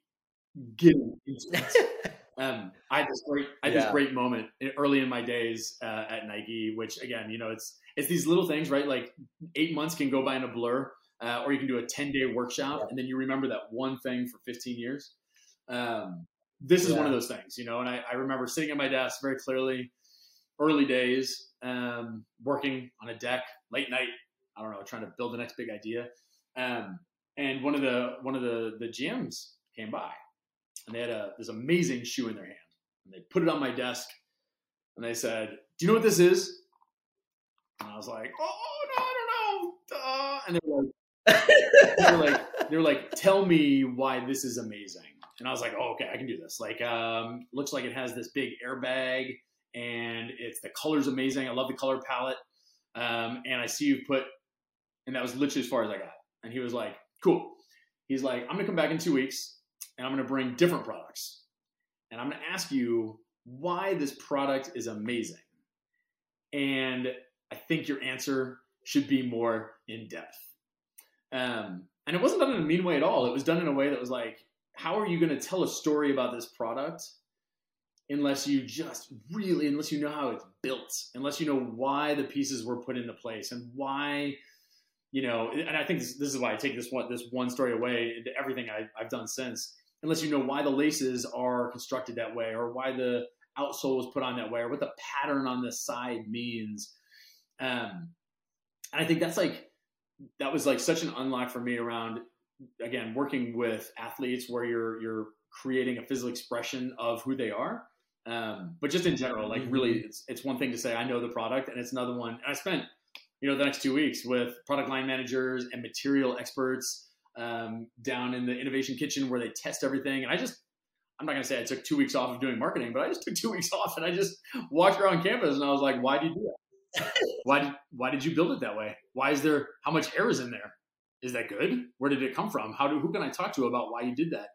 getting into it. um, I had this great, I had yeah. this great moment early in my days uh, at Nike, which again, you know, it's it's these little things, right? Like eight months can go by in a blur, uh, or you can do a ten day workshop, yeah. and then you remember that one thing for fifteen years. Um, this is yeah. one of those things, you know. And I, I, remember sitting at my desk very clearly, early days, um, working on a deck late night. I don't know, trying to build the next big idea. Um, and one of the one of the the GMs came by, and they had a this amazing shoe in their hand, and they put it on my desk, and they said, "Do you know what this is?" And I was like, "Oh no, I don't know." Duh. And they were like, they were like, they were like, "Tell me why this is amazing." And I was like, oh, okay, I can do this. Like, um, looks like it has this big airbag, and it's the color's amazing. I love the color palette. Um, and I see you put, and that was literally as far as I got. And he was like, cool. He's like, I'm gonna come back in two weeks, and I'm gonna bring different products, and I'm gonna ask you why this product is amazing. And I think your answer should be more in depth. Um, and it wasn't done in a mean way at all. It was done in a way that was like, how are you going to tell a story about this product unless you just really unless you know how it's built unless you know why the pieces were put into place and why you know and i think this, this is why i take this one this one story away into everything I, i've done since. Unless you know why the laces are constructed that way or why the outsole was put on that way or what the pattern on the side means. Um and i think that's like that was like such an unlock for me around again working with athletes where you're you're creating a physical expression of who they are. Um, but just in general like really mm-hmm. it's it's one thing to say i know the product and it's another one i spent you know the next two weeks with product line managers and material experts um, down in the innovation kitchen where they test everything. And i just i'm not going to say i took two weeks off of doing marketing but i just took two weeks off and i just walked around campus and i was like why do you do that? Why why did you build it that way? Why is there how much air is in there is that good? Where did it come from? How do who can I talk to about why you did that?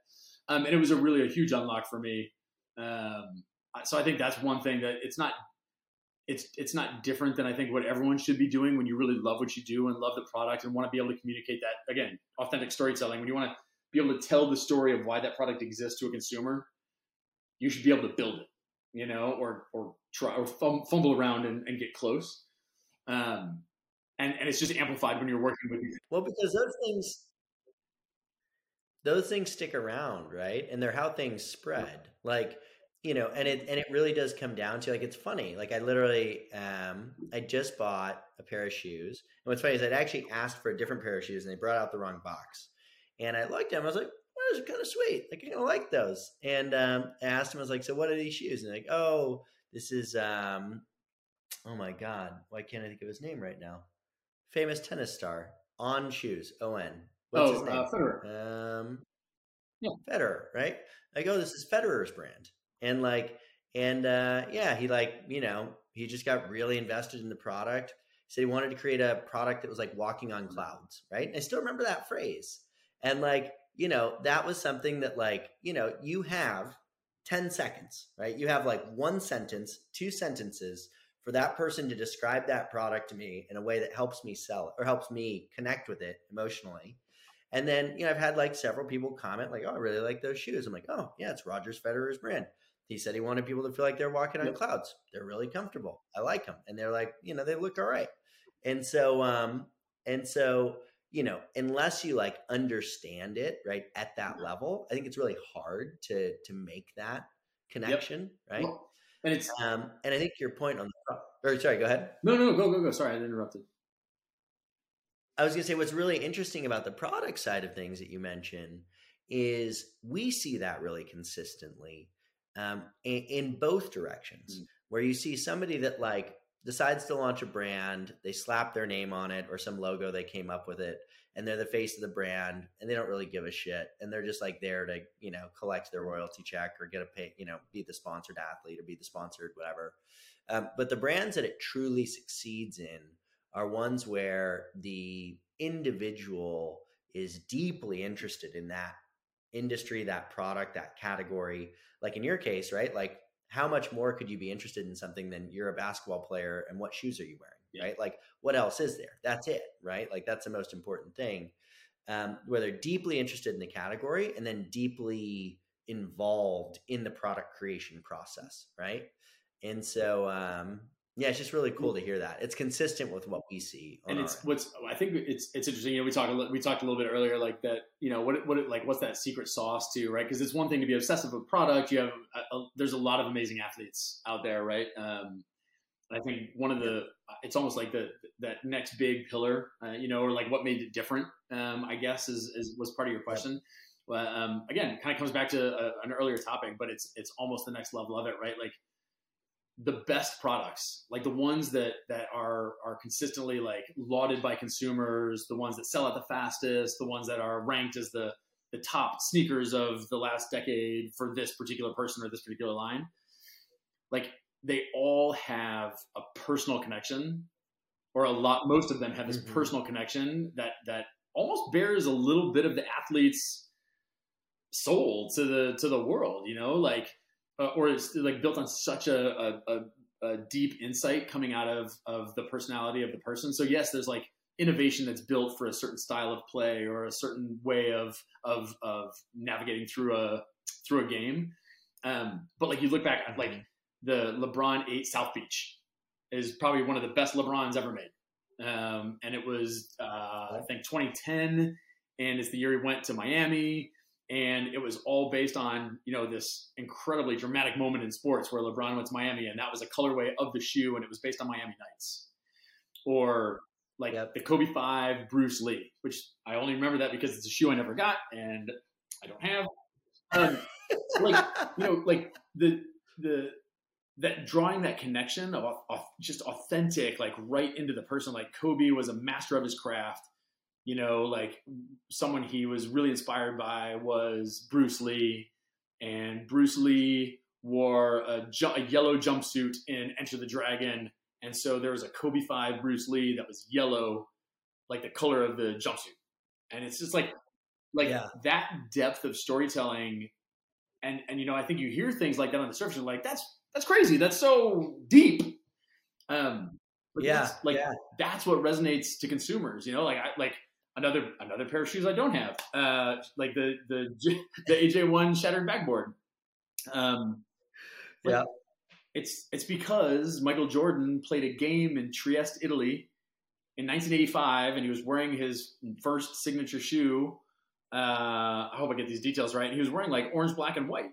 Um, and it was a really a huge unlock for me. Um, so I think that's one thing that it's not it's it's not different than I think what everyone should be doing when you really love what you do and love the product and want to be able to communicate that again authentic storytelling when you want to be able to tell the story of why that product exists to a consumer you should be able to build it you know or or try or fumble around and, and get close um, and and it's just amplified when you're working with these. Well, because those things, those things stick around, right? And they're how things spread. Like you know, and it and it really does come down to like it's funny. Like I literally, um, I just bought a pair of shoes, and what's funny is I'd actually asked for a different pair of shoes, and they brought out the wrong box. And I looked at them, I was like, "Oh, those are kind of sweet. Like I'm gonna like those." And um, I asked him, I was like, "So what are these shoes?" And like, "Oh, this is um, oh my god, why can't I think of his name right now? Famous tennis star on shoes. O N. What's oh, his name? Uh, Federer. Um, yeah. Federer, right? I go, this is Federer's brand, and like, and uh, yeah, he like, you know, he just got really invested in the product. He said he wanted to create a product that was like walking on clouds, right? And I still remember that phrase, and like, you know, that was something that like, you know, you have 10 seconds, right? You have like one sentence, two sentences for that person to describe that product to me in a way that helps me sell it or helps me connect with it emotionally. And then, you know, I've had like several people comment, like, oh, I really like those shoes. I'm like, oh, yeah, it's Rogers Federer's brand. He said he wanted people to feel like they're walking on clouds. They're really comfortable. I like them. And they're like, you know, they look all right. And so, um, and so, you know, unless you like understand it right at that level, I think it's really hard to to make that connection, yep. right? Well, and it's um, and I think your point on the or sorry, go ahead. No, no, go, go, go. Sorry, I interrupted. I was going to say what's really interesting about the product side of things that you mentioned is we see that really consistently um, in, in, both directions, mm-hmm. where you see somebody that like decides to launch a brand, they slap their name on it or some logo they came up with it, and they're the face of the brand, and they don't really give a shit, and they're just like there to you know collect their royalty check or get a pay, you know, be the sponsored athlete or be the sponsored whatever. Um, but the brands that it truly succeeds in are ones where the individual is deeply interested in that industry, that product, that category. Like in your case, right? Like how much more could you be interested in something than you're a basketball player and what shoes are you wearing? Yeah. Right? Like what else is there? That's it, right? Like that's the most important thing. Um, where they're deeply interested in the category and then deeply involved in the product creation process, right? And so, um, yeah, it's just really cool to hear that. It's consistent with what we see. and it's what's I think it's it's interesting. You know, we talked we talked a little bit earlier, like that. You know, what what like what's that secret sauce to right? Because it's one thing to be obsessive with product. You have a, a, there's a lot of amazing athletes out there, right? Um, I think one of the it's almost like the that next big pillar, uh, you know, or like what made it different. Um, I guess is, is was part of your question. Well, um, again, kind of comes back to a, an earlier topic, but it's it's almost the next level of it, right? Like the best products, like the ones that that are are consistently like lauded by consumers, the ones that sell out the fastest, the ones that are ranked as the the top sneakers of the last decade for this particular person or this particular line. Like they all have a personal connection, or a lot. Most of them have this mm-hmm. personal connection that that almost bears a little bit of the athlete's soul to the to the world. You know, like uh, or it's like built on such a, a, a, deep insight coming out of of the personality of the person. So yes, there's like innovation that's built for a certain style of play or a certain way of of of navigating through a through a game. Um, but like you look back at like mm-hmm. the LeBron eight South Beach is probably one of the best LeBrons ever made. Um, and it was uh, I think 2010, and it's the year he went to Miami and it was all based on you know this incredibly dramatic moment in sports where LeBron went to Miami, and that was a colorway of the shoe, and it was based on Miami Nights, or like yep. the Kobe Five Bruce Lee, which I only remember that because it's a shoe I never got and I don't have. Um, like you know, like the the that drawing that connection of, of just authentic, like right into the person. Like Kobe was a master of his craft you know, like someone he was really inspired by was Bruce Lee, and Bruce Lee wore a, ju- a, yellow jumpsuit in Enter the Dragon, and so there was a Kobe Five Bruce Lee that was yellow, like the color of the jumpsuit, and it's just like, like yeah. that depth of storytelling, and and you know, I think you hear things like that on the surface, and like that's that's crazy, that's so deep. Um, yeah, that's, like yeah. that's what resonates to consumers. You know, like I like another another pair of shoes I don't have, uh, like the the the AJ one shattered backboard. Um, yeah, it's it's because Michael Jordan played a game in Trieste, Italy, in 1985, and he was wearing his first signature shoe. Uh, I hope I get these details right. He was wearing like orange, black, and white,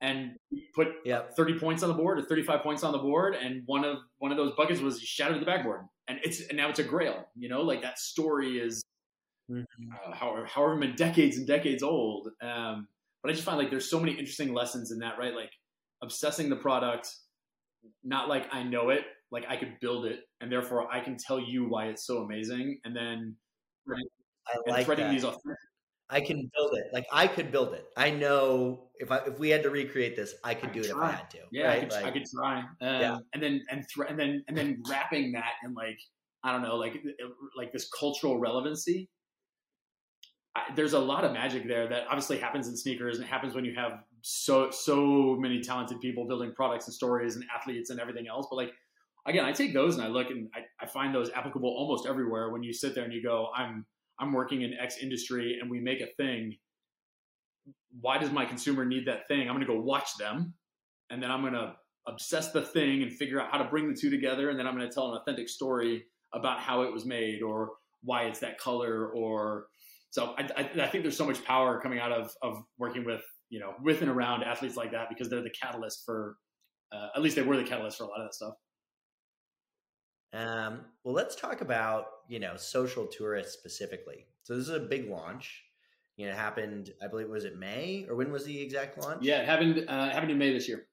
and put yep. 30 points on the board or 35 points on the board, and one of one of those buckets was shattered the backboard, and it's and now it's a grail. You know, like that story is mm-hmm. uh, however, however many decades and decades old. Um, but I just find like there's so many interesting lessons in that, right? Like obsessing the product, not like I know it, like I could build it, and therefore I can tell you why it's so amazing, and then I like that. these I can build it. Like I could build it. I know if I if we had to recreate this, I could I do it try. if I had to. Yeah, right? I, could, like, I could try. Um, yeah. and then and th- and then and then wrapping that in like I don't know, like like this cultural relevancy. I, there's a lot of magic there that obviously happens in sneakers and it happens when you have so so many talented people building products and stories and athletes and everything else. But like again, I take those and I look and I, I find those applicable almost everywhere. When you sit there and you go, I'm I'm working in X industry and we make a thing. Why does my consumer need that thing? I'm going to go watch them and then I'm going to obsess the thing and figure out how to bring the two together. And then I'm going to tell an authentic story about how it was made or why it's that color or so I, I, I think there's so much power coming out of, of working with, you know, with and around athletes like that because they're the catalyst for, uh, at least they were the catalyst for a lot of that stuff. Um, well, let's talk about you know social tourists specifically. So this is a big launch. You know, it happened. I believe was it May or when was the exact launch? Yeah, it happened. Uh, happened in May this year.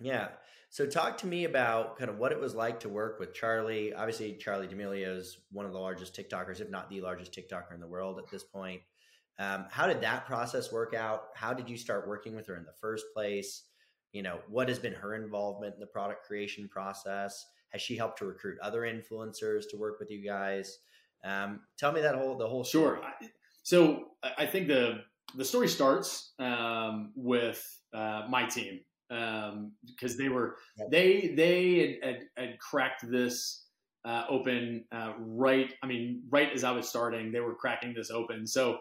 Yeah. So talk to me about kind of what it was like to work with Charli. Obviously, Charli D'Amelio is one of the largest TikTokers, if not the largest TikToker in the world at this point. Um, how did that process work out? How did you start working with her in the first place? you know what has been her involvement in the product creation process has she helped to recruit other influencers to work with you guys um, tell me that whole the whole story. sure so i think the the story starts um, with uh, my team because um, they were yep. they they had, had, had cracked this uh, open uh, right i mean right as i was starting they were cracking this open so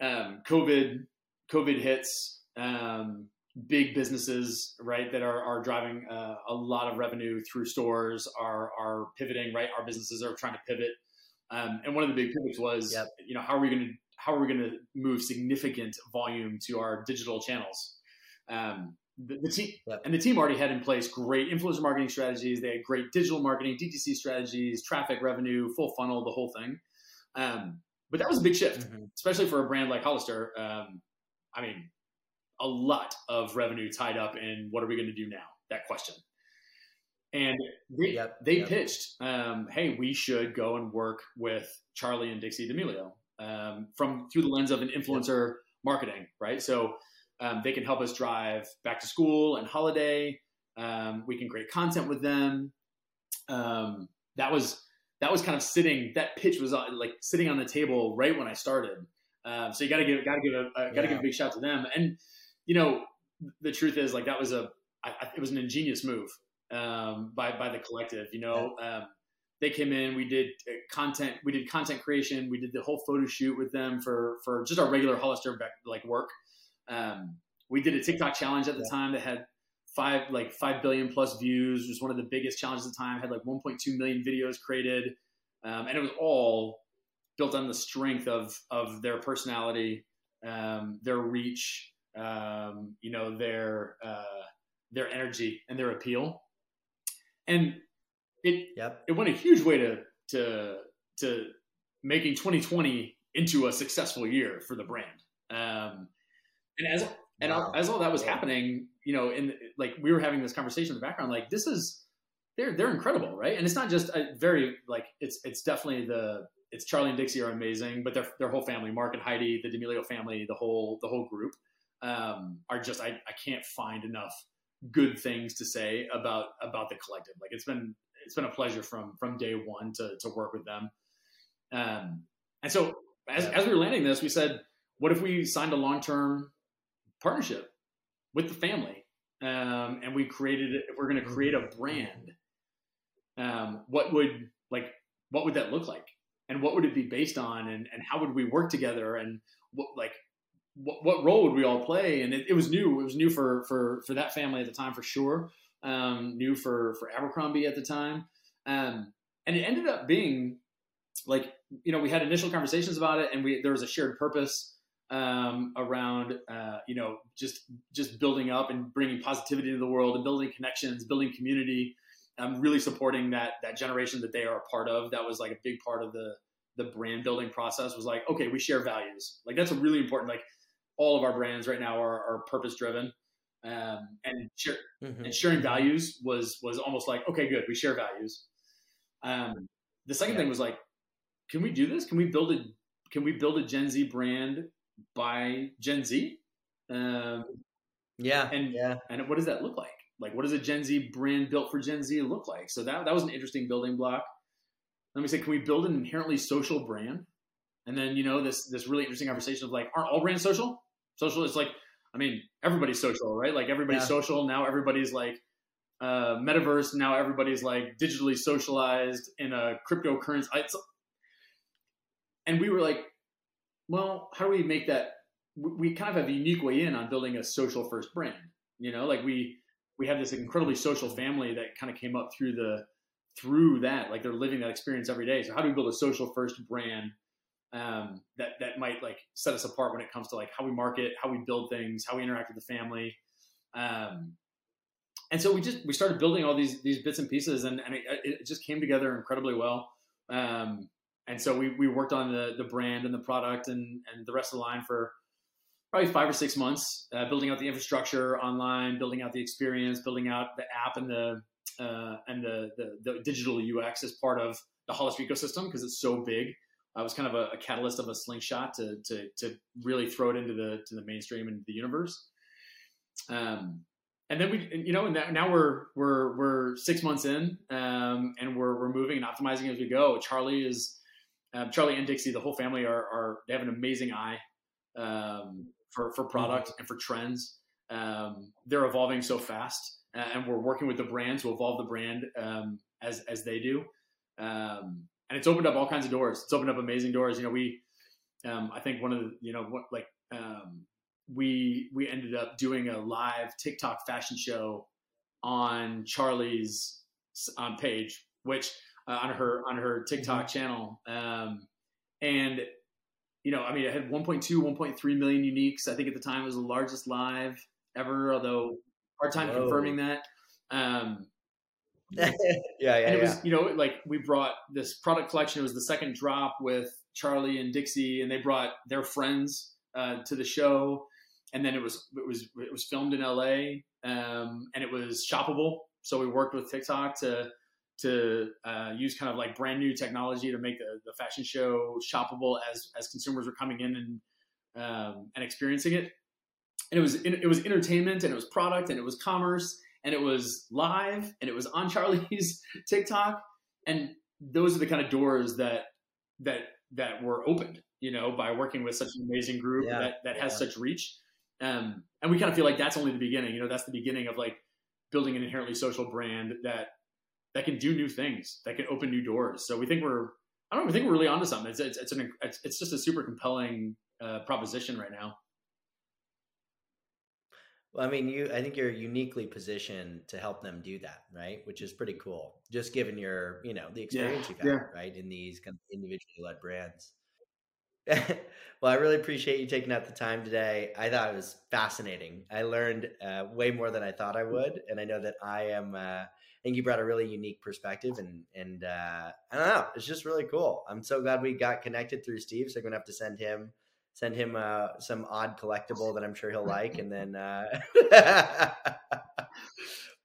um, covid covid hits um, big businesses, right, that are, are driving uh, a lot of revenue through stores are, are pivoting, right? Our businesses are trying to pivot. Um, and one of the big pivots was, yep. you know, how are we going to, how are we going to move significant volume to our digital channels? Um, the, the team and the team already had in place great influencer marketing strategies. They had great digital marketing, DTC strategies, traffic revenue, full funnel, the whole thing. Um, but that was a big shift, mm-hmm. especially for a brand like Hollister. Um, I mean, a lot of revenue tied up in what are we going to do now? That question. And they, yep, they yep. pitched, um, hey, we should go and work with Charli and Dixie D'Amelio um, from through the lens of an influencer yep. marketing, right? So um, they can help us drive back to school and holiday. Um, we can create content with them. Um, that was that was kind of sitting. That pitch was uh, like sitting on the table right when I started. Um, so you got to give got to give a uh, got to yeah. give a big shout to them. And you know, the truth is like that was a I, it was an ingenious move um, by by the collective. You know, um, they came in, we did uh, content, we did content creation, we did the whole photo shoot with them for for just our regular Hollister like work. Um, we did a TikTok challenge at the yeah. time that had five like five billion plus views. It was one of the biggest challenges at the time. Had like 1.2 million videos created, um, and it was all built on the strength of of their personality, um, their reach, um, you know, their uh, their energy and their appeal, and it yep. it went a huge way to to to making 2020 into a successful year for the brand. Um, and as and wow. as all that was happening, you know, in like we were having this conversation in the background, like this is they're they're incredible, right? And it's not just a very like it's it's definitely the it's Charli and Dixie are amazing, but their their whole family, Mark and Heidi, the D'Amelio family, the whole the whole group um, are just I, I can't find enough good things to say about about the collective. Like it's been it's been a pleasure from from day one to to work with them. Um, and so as as we were landing this, we said, what if we signed a long term partnership with the family? Um, and we created if we're going to create a brand, um, what would like what would that look like? And what would it be based on? And and how would we work together? And what like what, what role would we all play? And it, it, was new. It was new for for for that family at the time for sure. Um, new for for Abercrombie at the time, um, and it ended up being like you know we had initial conversations about it, and we there was a shared purpose um, around uh, you know just just building up and bringing positivity to the world and building connections, building community. Um, really supporting that that generation that they are a part of. That was like a big part of the the brand building process. Was like, okay, we share values. Like that's a really important. Like all of our brands right now are, are purpose driven. um, and share, mm-hmm. and sharing values was was almost like okay, good, we share values. Um, the second yeah. thing was like, can we do this? Can we build a can we build a Gen Z brand by Gen Z? Um, yeah, and yeah, and what does that look like? Like, what does a Gen Z brand built for Gen Z look like? So that that was an interesting building block. Let me say, can we build an inherently social brand? And then you know this this really interesting conversation of like, aren't all brands social? Social is like, I mean, everybody's social, right? Like everybody's yeah. social now. Everybody's like uh, metaverse. Now everybody's like digitally socialized in a cryptocurrency. It's, and we were like, well, how do we make that? We kind of have a unique way in on building a social first brand. You know, like we we have this incredibly social family that kind of came up through the through that. Like they're living that experience every day. So how do we build a social first brand um, that that might like set us apart when it comes to like how we market, how we build things, how we interact with the family? Um, and so we just we started building all these these bits and pieces, and, and it, it just came together incredibly well. Um, and so we, we worked on the the brand and the product and and the rest of the line for probably five or six months, uh, building out the infrastructure online, building out the experience, building out the app and the uh, and the, the, the digital UX as part of the Hollister ecosystem because it's so big. I was kind of a, a, catalyst of a slingshot to, to to really throw it into the to the mainstream and the universe. Um, and then we, you know, and now we're we're we're six months in, um, and we're we're moving and optimizing as we go. Charli is um, Charli and Dixie, the whole family are are they have an amazing eye um, for for product and for trends. Um, they're evolving so fast, uh, and we're working with the brand to evolve the brand um, as as they do. Um, and it's opened up all kinds of doors. It's opened up amazing doors. You know, we I think one of the you know what like we we ended up doing a live TikTok fashion show on Charli's on page, which uh, on her on her TikTok channel, um, and you know, I mean, it had 1.2, 1.3 million uniques. I think at the time it was the largest live ever, although hard time Whoa. confirming that. Um, yeah, yeah, and it yeah. was you know like we brought this product collection. It was the second drop with Charli and Dixie, and they brought their friends uh, to the show and then it was it was it was filmed in LA, um, and it was shoppable. So we worked with TikTok to to uh, use kind of like brand new technology to make the, the fashion show shoppable as as consumers were coming in and um, and experiencing it. And it was it was entertainment, and it was product, and it was commerce, and it was live, and it was on Charli's TikTok, and those are the kind of doors that that that were opened, you know, by working with such an amazing group yeah, that that has yeah. such reach. Um, and we kind of feel like that's only the beginning. You know, that's the beginning of like building an inherently social brand that that can do new things, that can open new doors. So we think we're I don't know, we think we're really onto something. It's it's it's, an, it's, it's just a super compelling uh, proposition right now. Well, I mean, you I think you're uniquely positioned to help them do that, right? Which is pretty cool. Just given your, you know, the experience yeah, you've had, yeah. right, in these kind of individually led brands. well, I really appreciate you taking out the time today. I thought it was fascinating. I learned uh, way more than I thought I would, and I know that I am. Uh, I think you brought a really unique perspective, and and uh, I don't know, it's just really cool. I'm so glad we got connected through Steve. So I'm gonna have to send him send him uh, some odd collectible that I'm sure he'll like, and then. Uh,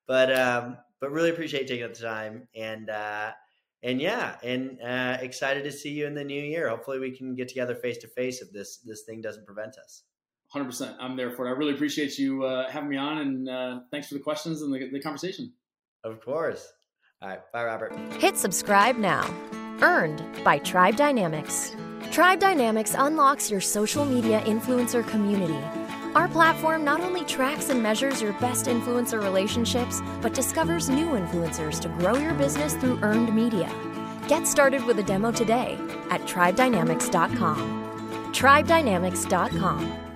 but um, but really appreciate taking the time and uh, and yeah, and uh, excited to see you in the new year. Hopefully, we can get together face to face if this this thing doesn't prevent us. Hundred percent, I'm there for it. I really appreciate you uh, having me on, and uh, thanks for the questions and the, the conversation. Of course. All right, bye, Robert. Hit subscribe now. Earned by Tribe Dynamics. Tribe Dynamics unlocks your social media influencer community our platform not only tracks and measures your best influencer relationships, but discovers new influencers to grow your business through earned media. Get started with a demo today at tribedynamics.com. Tribedynamics.com